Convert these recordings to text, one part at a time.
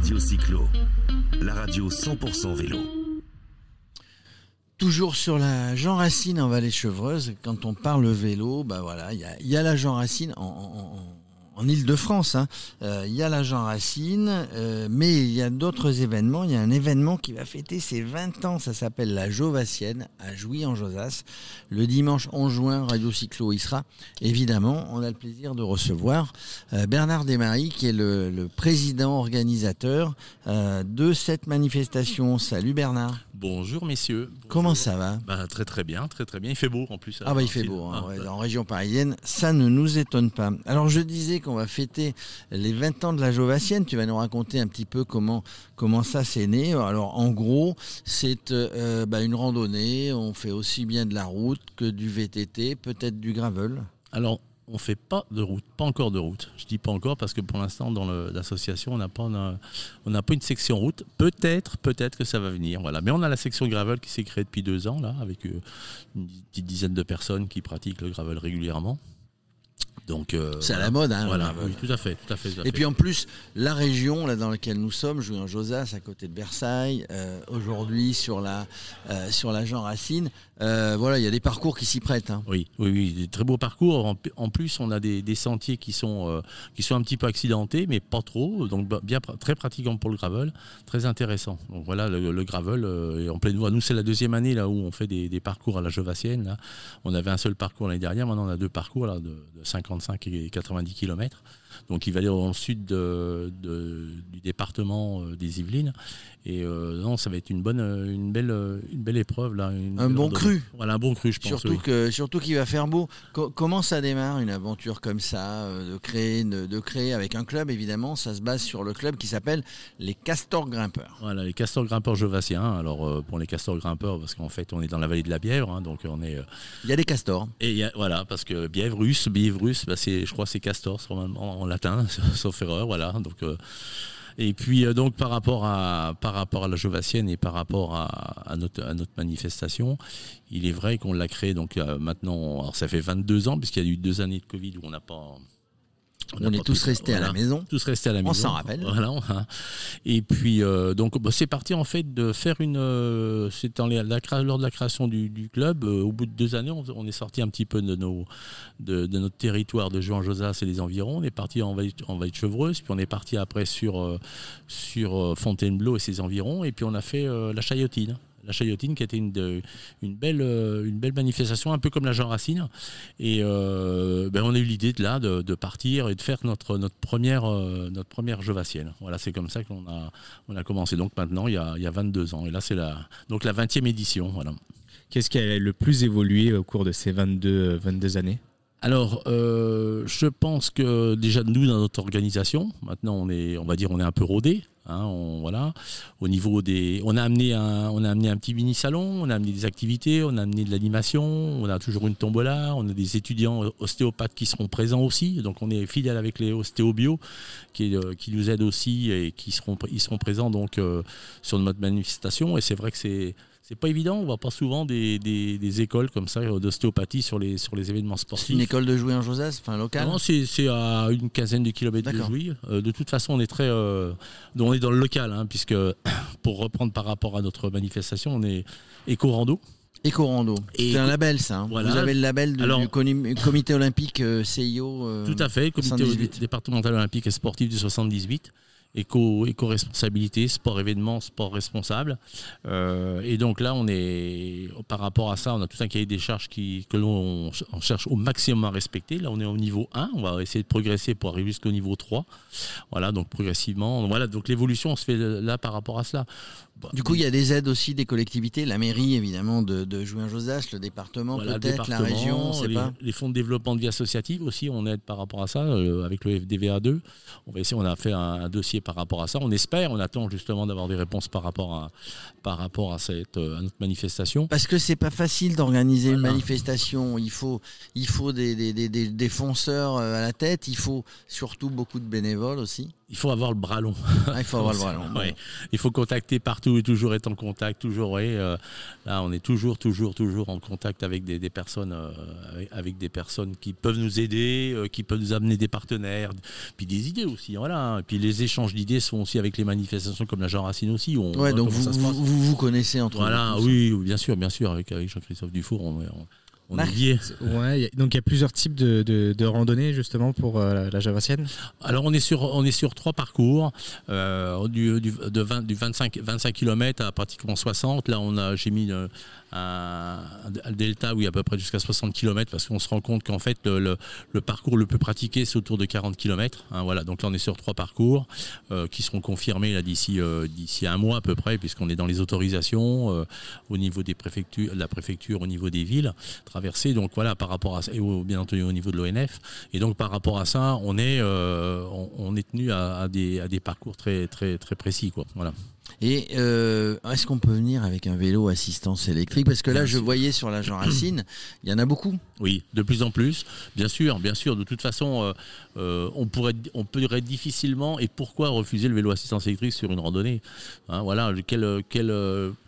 Radio Cyclo, la radio 100% vélo. Toujours sur la Jean Racine en Vallée Chevreuse, quand on parle vélo, bah voilà, il y a, y a, la Jean Racine en, en Ile-de-France. Hein. Euh, il y a la Jean Racine, euh, mais il y a d'autres événements. Il y a un événement qui va fêter ses 20 ans. Ça s'appelle la Jovassienne à Jouy-en-Josas. Le dimanche 11 juin, Radio Cyclo y sera. Évidemment, on a le plaisir de recevoir euh, Bernard Desmaries, qui est le, le président organisateur de cette manifestation. Salut Bernard. Bonjour messieurs. Bonjour. Comment ça va? Bah, Très très bien, très très bien. Il fait beau en plus. Ah bah il fait beau. Hein, ouais, en région parisienne, ça ne nous étonne pas. Alors je disais qu'on va fêter les 20 ans de la Jovassienne. Tu vas nous raconter un petit peu comment comment ça s'est né. Alors en gros, c'est euh, bah, une randonnée. On fait aussi bien de la route que du VTT, peut-être du gravel. Alors on fait pas de route, pas encore de route. Je dis pas encore parce que pour l'instant dans l'association on n'a pas on n'a pas une section route. Peut-être, peut-être que ça va venir. Voilà, mais on a la section gravel qui s'est créée depuis deux ans là, avec euh, une petite dizaine de personnes qui pratiquent le gravel régulièrement. Donc euh, c'est à la mode, hein. Voilà, oui, tout à fait, tout à fait. Tout à et fait. puis en plus, la région là dans laquelle nous sommes, joué en Josas, à côté de Versailles, euh, aujourd'hui sur la euh, sur la Jean Racine, euh, voilà, il y a des parcours qui s'y prêtent. Hein. Oui, oui, oui, des très beaux parcours. En, en plus, on a des, des sentiers qui sont euh, qui sont un petit peu accidentés, mais pas trop, donc bien très pratiquants pour le gravel, très intéressant. Donc voilà, le, le gravel euh, est en pleine voie. Nous, c'est la deuxième année là où on fait des, des parcours à la Jovassienne. Là. On avait un seul parcours l'année dernière, maintenant on a deux parcours là de, de 50 55 et 90 km. Donc il va aller au sud de, de, du département des Yvelines. Et euh, non, ça va être une bonne, une belle, une belle épreuve là. Une un bon randonnée. Cru. Voilà, un bon cru, je pense. Surtout oui. que surtout qu'il va faire beau. Co comment ça démarre une aventure comme ça, euh, de créer, de, de, créer avec un club? Évidemment. Ça se base sur le club qui s'appelle les Castors Grimpeurs. Voilà, les Castors Grimpeurs Jovassiens. Alors euh, pour les Castors Grimpeurs, parce qu'en fait on est dans la vallée de la Bièvre, hein, donc on est. euh, Il y a des castors. Et y a, voilà, parce que Bièvre russe, Bièvre russe, bah, c'est, je crois que c'est Castor en, en, latin, sauf erreur, voilà. Donc, euh, et puis euh, donc par rapport à par rapport à la Jovassienne et par rapport à, notre, à notre manifestation, il est vrai qu'on l'a créé donc euh, maintenant, alors ça fait 22 ans puisqu'il y a eu deux années de Covid où on n'a pas on, est tous restés voilà, à la maison. Tous restés à la maison. On s'en rappelle. Voilà. Et puis euh, donc bah, c'est parti en fait de faire une. Euh, c'est lors de la création du, du club. Euh, au bout de deux années, on, on, est sorti un petit peu de nos de, de notre territoire de Juan Josas et les environs. On est parti en vallée, en vallée de Chevreuse, puis on est parti après sur sur Fontainebleau et ses environs, et puis on a fait la Chaillotine la Chaillotine qui était une, de, une, belle, une belle manifestation, un peu comme la Jean Racine. Et euh, ben on a eu l'idée de là de, de, partir et de faire notre, notre première, euh, notre première Jovassienne. Voilà, c'est comme ça qu'on a, on a commencé. Donc maintenant, il y a, il y a 22 ans. Et là, c'est la, donc la 20e édition. Voilà. Qu'est-ce qui a le plus évolué au cours de ces 22, 22 années? Alors, euh, je pense que déjà nous dans notre organisation, maintenant on est, on va dire, on est un peu rodé. Hein, on, voilà, au niveau des, on a amené un, on a amené un petit mini salon, on a amené des activités, on a amené de l'animation, on a toujours une tombola, on a des étudiants ostéopathes qui seront présents aussi, donc on est fidèle avec les ostéobio qui, euh, qui nous aident aussi et qui seront, ils seront présents donc euh, sur notre manifestation. Et c'est vrai que c'est c'est pas évident. On voit pas souvent des, des, des écoles comme ça d'ostéopathie sur les, sur les événements sportifs. C'est une école de Jouy en Josas, enfin locale Non, c'est à une quinzaine de kilomètres de Jouy. Euh, de toute façon, on est très. Euh, on est dans le local, hein, puisque pour reprendre par rapport à notre manifestation, on est éco-rando. Éco-rando. C'est un label, ça. Hein. Voilà. Vous avez le label de, Alors, du comité olympique euh, CIO. Euh, tout à fait, comité 78. départemental olympique et sportif du 78 éco, éco-responsabilité, sport événement, sport responsable. Euh, et donc là, on est, par rapport à ça, on a tout un cahier des charges qui, que l'on cherche au maximum à respecter. Là, on est au niveau 1, on va essayer de progresser pour arriver jusqu'au niveau 3. Voilà, donc progressivement. Voilà, donc l'évolution, on se fait là par rapport à cela. Du coup, il y a des aides aussi des collectivités, la mairie évidemment de, de Jouin-Josas, le département voilà, peut-être, la région, on les, pas. Les fonds de développement de vie associative aussi, on aide par rapport à ça euh, avec le FDVA2. On va essayer, on a fait un, un, dossier par rapport à ça. On espère, on attend justement d'avoir des réponses par rapport à par rapport à cette à notre manifestation. Parce que c'est pas facile d'organiser voilà. une manifestation. Il faut il faut des, des, des, des, des fonceurs euh, à la tête. Il faut surtout beaucoup de bénévoles aussi il faut avoir le bras long. Ah, il faut avoir le bras long. ouais. Il faut contacter partout et toujours être en contact, toujours. Ouais, euh, là, on est toujours, toujours, toujours en contact avec des, des personnes, euh, avec des personnes qui peuvent nous aider, euh, qui peuvent nous amener des partenaires, puis des idées aussi. Voilà. Et puis les échanges d'idées sont aussi avec les manifestations comme la Jean Racine aussi. On, Ouais, donc comment vous, vous, passe. vous vous connaissez entre Voilà, vous. oui, oui, bien sûr, bien sûr, avec, avec Jean-Christophe Dufour, on, on, on Marc est liés. Ouais, il y a- donc il y a plusieurs types de, de, de randonnées justement pour euh, la Javassienne. Alors on est sur on est sur trois parcours euh, du, du, de 20, du 25 25 km à pratiquement 60. Là on a j'ai mis un delta a à peu près jusqu'à 60 km parce qu'on se rend compte qu'en fait le, parcours le plus pratiqué c'est autour de 40 km. hein, voilà donc là on est sur trois parcours euh, qui seront confirmés euh, d'ici un mois à peu près puisqu'on est dans les autorisations euh, au niveau des préfectures de la préfecture au niveau des villes traversées. Donc voilà par rapport à ça et bien entendu au niveau de l'ONF. Et donc par rapport à ça, on est, tenu à, à des, à parcours très, très, précis. Voilà. Et euh, est-ce qu'on peut venir avec un vélo assistance électrique? Parce que là, je voyais sur la Jean Racine, il y en a beaucoup. Oui, de plus en plus, bien sûr, bien sûr. De toute façon, euh, euh, on pourrait, on pourrait difficilement. Et pourquoi refuser le vélo assistance électrique sur une randonnée? Hein, Voilà, quelle, quelle,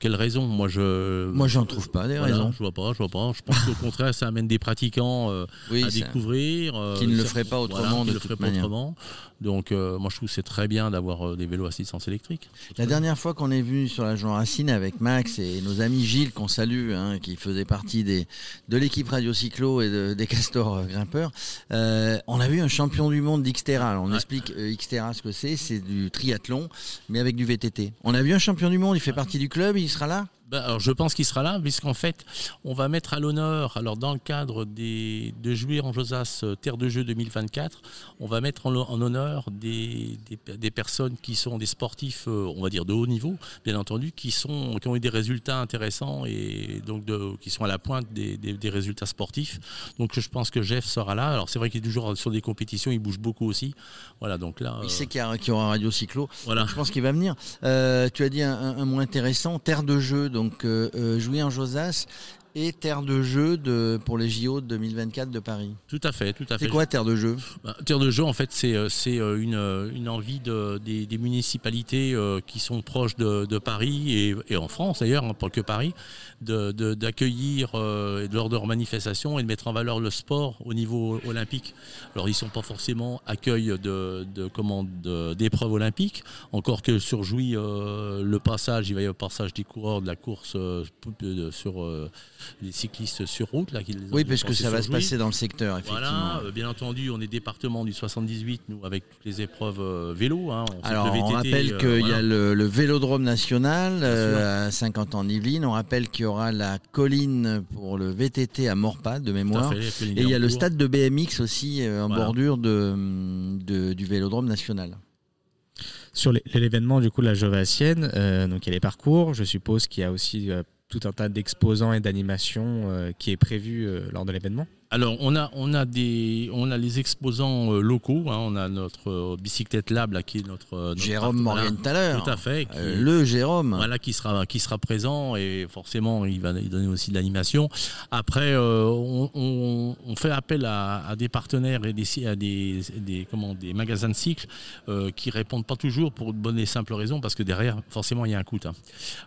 quelle raison? Moi, je. Moi, j'en trouve pas des Voilà, raisons. Je vois pas, je vois pas. Je pense qu'au contraire, ça amène des pratiquants Oui, à découvrir. Qui ne le feraient pas voilà, autrement, qui de le toute feraient pas manière. autrement. Donc, moi, je trouve que c'est très bien d'avoir des vélos assistance électrique. La dernière fois qu'on est venu sur la Jean Racine avec Max et nos amis Gilles qu'on salue, hein, qui faisait partie des, de l'équipe Radio Cyclo et de- des castors euh, grimpeurs, euh, on a vu un champion du monde d'Xterra. On Ouais. explique euh, Xterra ce que c'est, c'est du triathlon, mais avec du VTT. On a vu un champion du monde, il fait partie du club, il sera là? Ben, alors je pense qu'il sera là, puisqu'en fait, on va mettre à l'honneur, alors dans le cadre des, de Jouer en Josas euh, Terre de Jeux 2024, on va mettre en, en honneur des, des, des personnes qui sont des sportifs, euh, on va dire de haut niveau, bien entendu, qui, sont, qui ont eu des résultats intéressants et donc de, qui sont à la pointe des, des, résultats sportifs. Donc je pense que Jeff sera là. Alors c'est vrai qu'il est toujours sur des compétitions, il bouge beaucoup aussi. Voilà, donc là. Il euh, sait qu'il y, a- qu'il y aura un Radio Cyclo. voilà. Je pense qu'il va venir. Euh, tu as dit un, un- un mot intéressant, terre de jeu, donc euh, euh, jouer en Josas et terre de jeu de, pour les JO de 2024 de Paris. Tout à fait, tout à fait. C'est quoi terre de jeu? Bah, Terre de jeu, en fait, c'est euh, c'est, euh, une, euh, une envie de, des, des municipalités qui sont proches de, de Paris et, et en France d'ailleurs, hein, pas que Paris, d'accueillir euh, lors de leurs manifestations et de mettre en valeur le sport au niveau olympique. Alors, ils ne sont pas forcément accueil de, de, d'épreuves olympiques, encore que sur Jouy, euh, le passage, il va y avoir le passage des coureurs de la course euh, sur les cyclistes sur route. Là, qui les ont Oui, parce que ça va se passer dans le secteur, effectivement. Voilà, euh, bien entendu, on est département du 78, nous, avec toutes les épreuves euh, vélo. hein. On Alors, on rappelle euh, qu'il y a le, le Vélodrome National euh, à 50 ans en Yvelines. On rappelle qu'il y aura la colline pour le VTT à Morpad, de mémoire. fait, Et il y a le cours. stade de BMX aussi euh, en Voilà. bordure de, de- du Vélodrome National. Sur l'événement du coup de la Jovassienne, euh, donc il y a les parcours. Je suppose qu'il y a aussi euh, tout un tas d'exposants et d'animations euh, qui est prévu euh, lors de l'événement. Alors, on a, on a, des, on a les exposants euh, locaux. hein. On a notre euh, bicyclette lab, là, qui est notre. euh, notre Jérôme. Morgan tout à l'heure. Tout à fait. qui Euh, le Jérôme. Voilà qui sera qui sera présent et forcément il va donner aussi de l'animation. Après euh, on, on- on fait appel à, à des partenaires et des à des, des comment des magasins de cycles euh, qui répondent pas toujours pour une bonne et simple raison parce que derrière forcément il y a un coût, hein.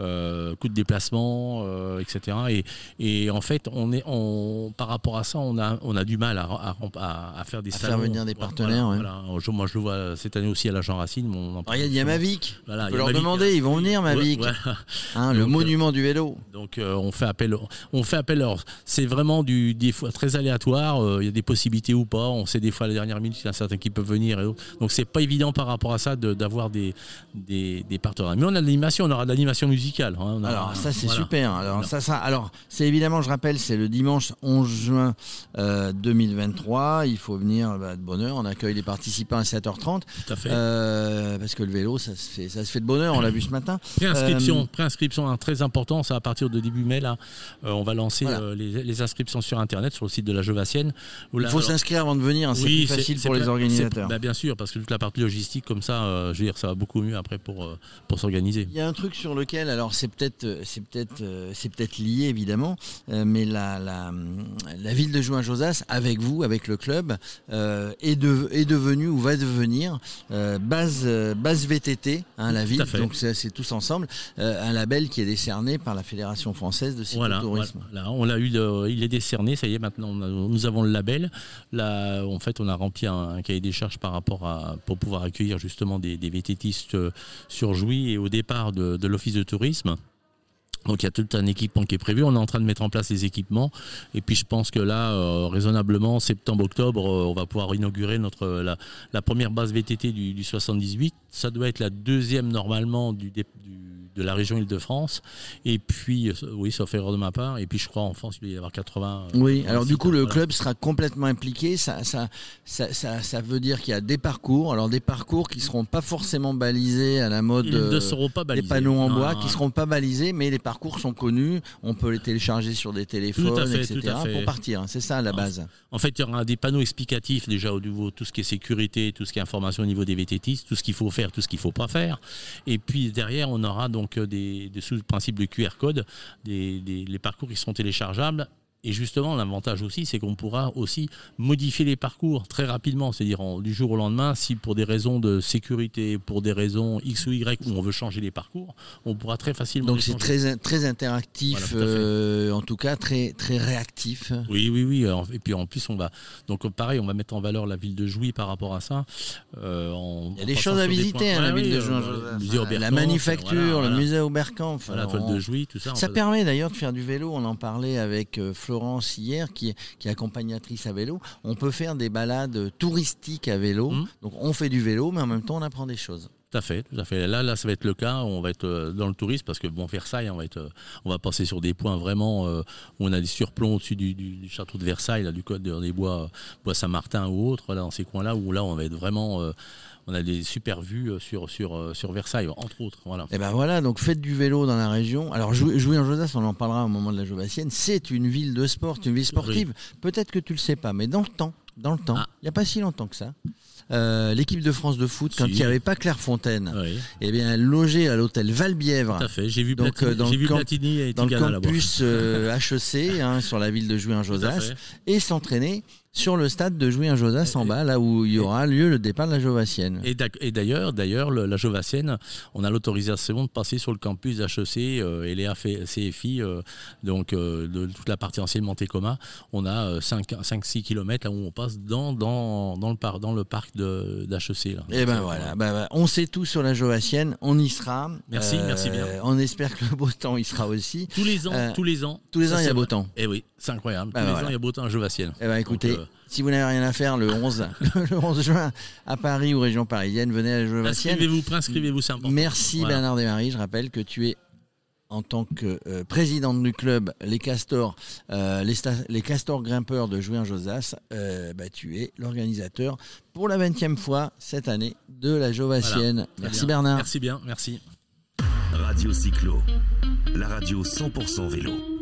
Euh, coût de déplacement, euh, etc. Et, et en fait on est on par rapport à ça on a on a du mal à, à, à- à faire des À salons. faire venir des Voilà, partenaires, ouais. voilà. Je- moi je le vois cette année aussi à la Jean Racine. on il y a. Mavic. Voilà, on peut leur Mavic. demander, ils vont venir, Mavic. Ouais. Hein, le euh, monument du vélo. Donc euh, on fait appel, on fait appel. Alors c'est vraiment du des fois très aléatoire. euh, Il y a des possibilités ou pas. On sait des fois à la dernière minute, il y en a certains qui peuvent venir. Et autres. Donc c'est pas évident par rapport à ça de- d'avoir des, des des partenaires. Mais on a de l'animation, on aura de l'animation musicale. hein, on Alors ça c'est voilà. super. Alors ça, alors c'est évidemment, je rappelle, c'est le dimanche 11 juin euh, 2023. Il faut venir bah, de bonne heure. On accueille les participants à 7h30 Tout à fait. euh, parce que le vélo, ça se fait, ça se fait de bonne heure. On l'a vu ce matin. Préinscription, Euh, préinscription hein, très important, ça à partir de début mai là, euh, on va lancer Voilà. euh, les, les inscriptions sur internet sur le site de la Jovassienne. Où Il là, faut alors- s'inscrire avant de venir. hein, c'est Oui, plus facile pour les organisateurs. bah, bien sûr, parce que toute la partie logistique comme ça, euh, je veux dire, ça va beaucoup mieux après pour euh, pour s'organiser. Il y a un truc sur lequel, alors c'est peut-être, euh, c'est peut-être, euh, c'est peut-être lié évidemment, euh, mais la, la, la ville de Jouin Josas, avec vous, avec le club, euh, est, de, est devenu ou va devenir euh, base, euh, base VTT, hein, la ville. Donc c'est tous ensemble, un label qui est décerné par la Fédération française de cyclotourisme. Voilà, on l'a eu, il est décerné, ça y est, maintenant nous avons le label. Là, en fait, on a rempli un, cahier des charges par rapport à pour pouvoir accueillir justement des, des VTTistes sur Jouy et au départ de, de l'office de tourisme. Donc il y a tout un équipement qui est prévu. On est en train de mettre en place les équipements. Et puis je pense que là, euh, raisonnablement, septembre-octobre, euh, on va pouvoir inaugurer notre la, la première base VTT du, du, 78. Ça doit être la deuxième normalement du, du de la région Île-de-France. Et puis, euh, oui, sauf erreur de ma part. Et puis, je crois en France, il doit y avoir 80. Oui, alors du coup, le club sera complètement impliqué. Ça, ça, ça, ça, ça veut dire qu'il y a des parcours. Alors, des parcours qui seront pas forcément balisés à la mode. Ils ne seront pas balisés. Des panneaux en bois qui seront pas balisés, mais les parcours sont connus, on peut les télécharger sur des téléphones, etc. pour partir. C'est ça la base. En, fait, il y aura des panneaux explicatifs déjà au niveau tout ce qui est sécurité, tout ce qui est information au niveau des VTT, tout ce qu'il faut faire, tout ce qu'il ne faut pas faire. Et puis derrière, on aura donc des, des sous principes de QR code, des, les parcours qui seront téléchargeables et justement, l'avantage aussi, c'est qu'on pourra aussi modifier les parcours très rapidement, c'est-à-dire du jour au lendemain, si pour des raisons de sécurité, pour des raisons X ou Y, où on veut changer les parcours, on pourra très facilement. Donc c'est très, très interactif, euh, en tout cas très, très réactif. Oui, oui, oui. Et puis en plus, on va. Donc pareil, on va mettre en valeur la ville de Jouy par rapport à ça. Euh, Il y a des choses à visiter, hein, la ville de Jouy. la manufacture, le musée Auberkampf. La toile de Jouy, tout ça. Ça permet d'ailleurs de faire du vélo. On en parlait avec euh, Florent Florence hier, qui est, qui est accompagnatrice à vélo, on peut faire des balades touristiques à vélo. Mmh. Donc on fait du vélo, mais en même temps on apprend des choses. Tout à fait, tout à fait. Là, là, ça va être le cas. On va être euh, dans le tourisme parce que bon, Versailles, on va être, euh, on va passer sur des points vraiment euh, où on a des surplombs au-dessus du, château de Versailles, là, du code des bois, bois Saint-Martin ou autres, là, dans ces coins-là où là, on va être vraiment on a des super vues sur, sur, sur Versailles, entre autres. Voilà. Et eh ben voilà, donc faites du vélo dans la région. Alors jouer en Josas, on en parlera au moment de la Jovassienne, c'est une ville de sport, une ville sportive. Peut-être que tu le sais pas, mais dans le temps, dans le temps, ah. il n'y a pas si longtemps que ça. Euh, l'équipe de France de foot, quand il n'y avait pas Clairefontaine, oui. eh bien, elle logeait à l'hôtel Valbièvre. Tout à fait. J'ai vu, Donc, euh, dans, le, camp, dans le campus HEC, hein, sur la ville de Jouy-en-Josas, et s'entraîner sur le stade de jouer un Josas en bas, là où il y aura lieu le départ de la Jovassienne. Et d'ailleurs, d'ailleurs, la Jovassienne, on a l'autorisation de passer sur le campus d'HEC euh, et les CFI, euh, donc euh, de toute la partie ancienne Montécoma. On a 5-6 km là où on passe dans, dans, dans, le, dans le parc d'HEC. Et eh ben voilà, ben, ben, on sait tout sur la Jovassienne, on y sera. Merci, merci bien. On espère que le beau temps y sera aussi. Tous les ans, tous les ans. Tous les ans, il y a beau temps. Eh oui, c'est incroyable. Ben tous les ans, il y a beau temps à Jovassienne. Eh ben écoutez, si vous n'avez rien à faire le 11, le 11 juin à Paris ou région parisienne, venez à la Jovassienne. Inscrivez-vous, inscrivez-vous, c'est important. Merci Bernard Desmaris. Je rappelle que tu es en tant que euh, président du club Les Castors, euh, les, Castors grimpeurs de Jouin-Josas, euh, bah, tu es l'organisateur pour la 20e fois cette année de la Jovassienne. Merci Bernard. Merci bien, merci. Radio Cyclo, la radio 100% vélo.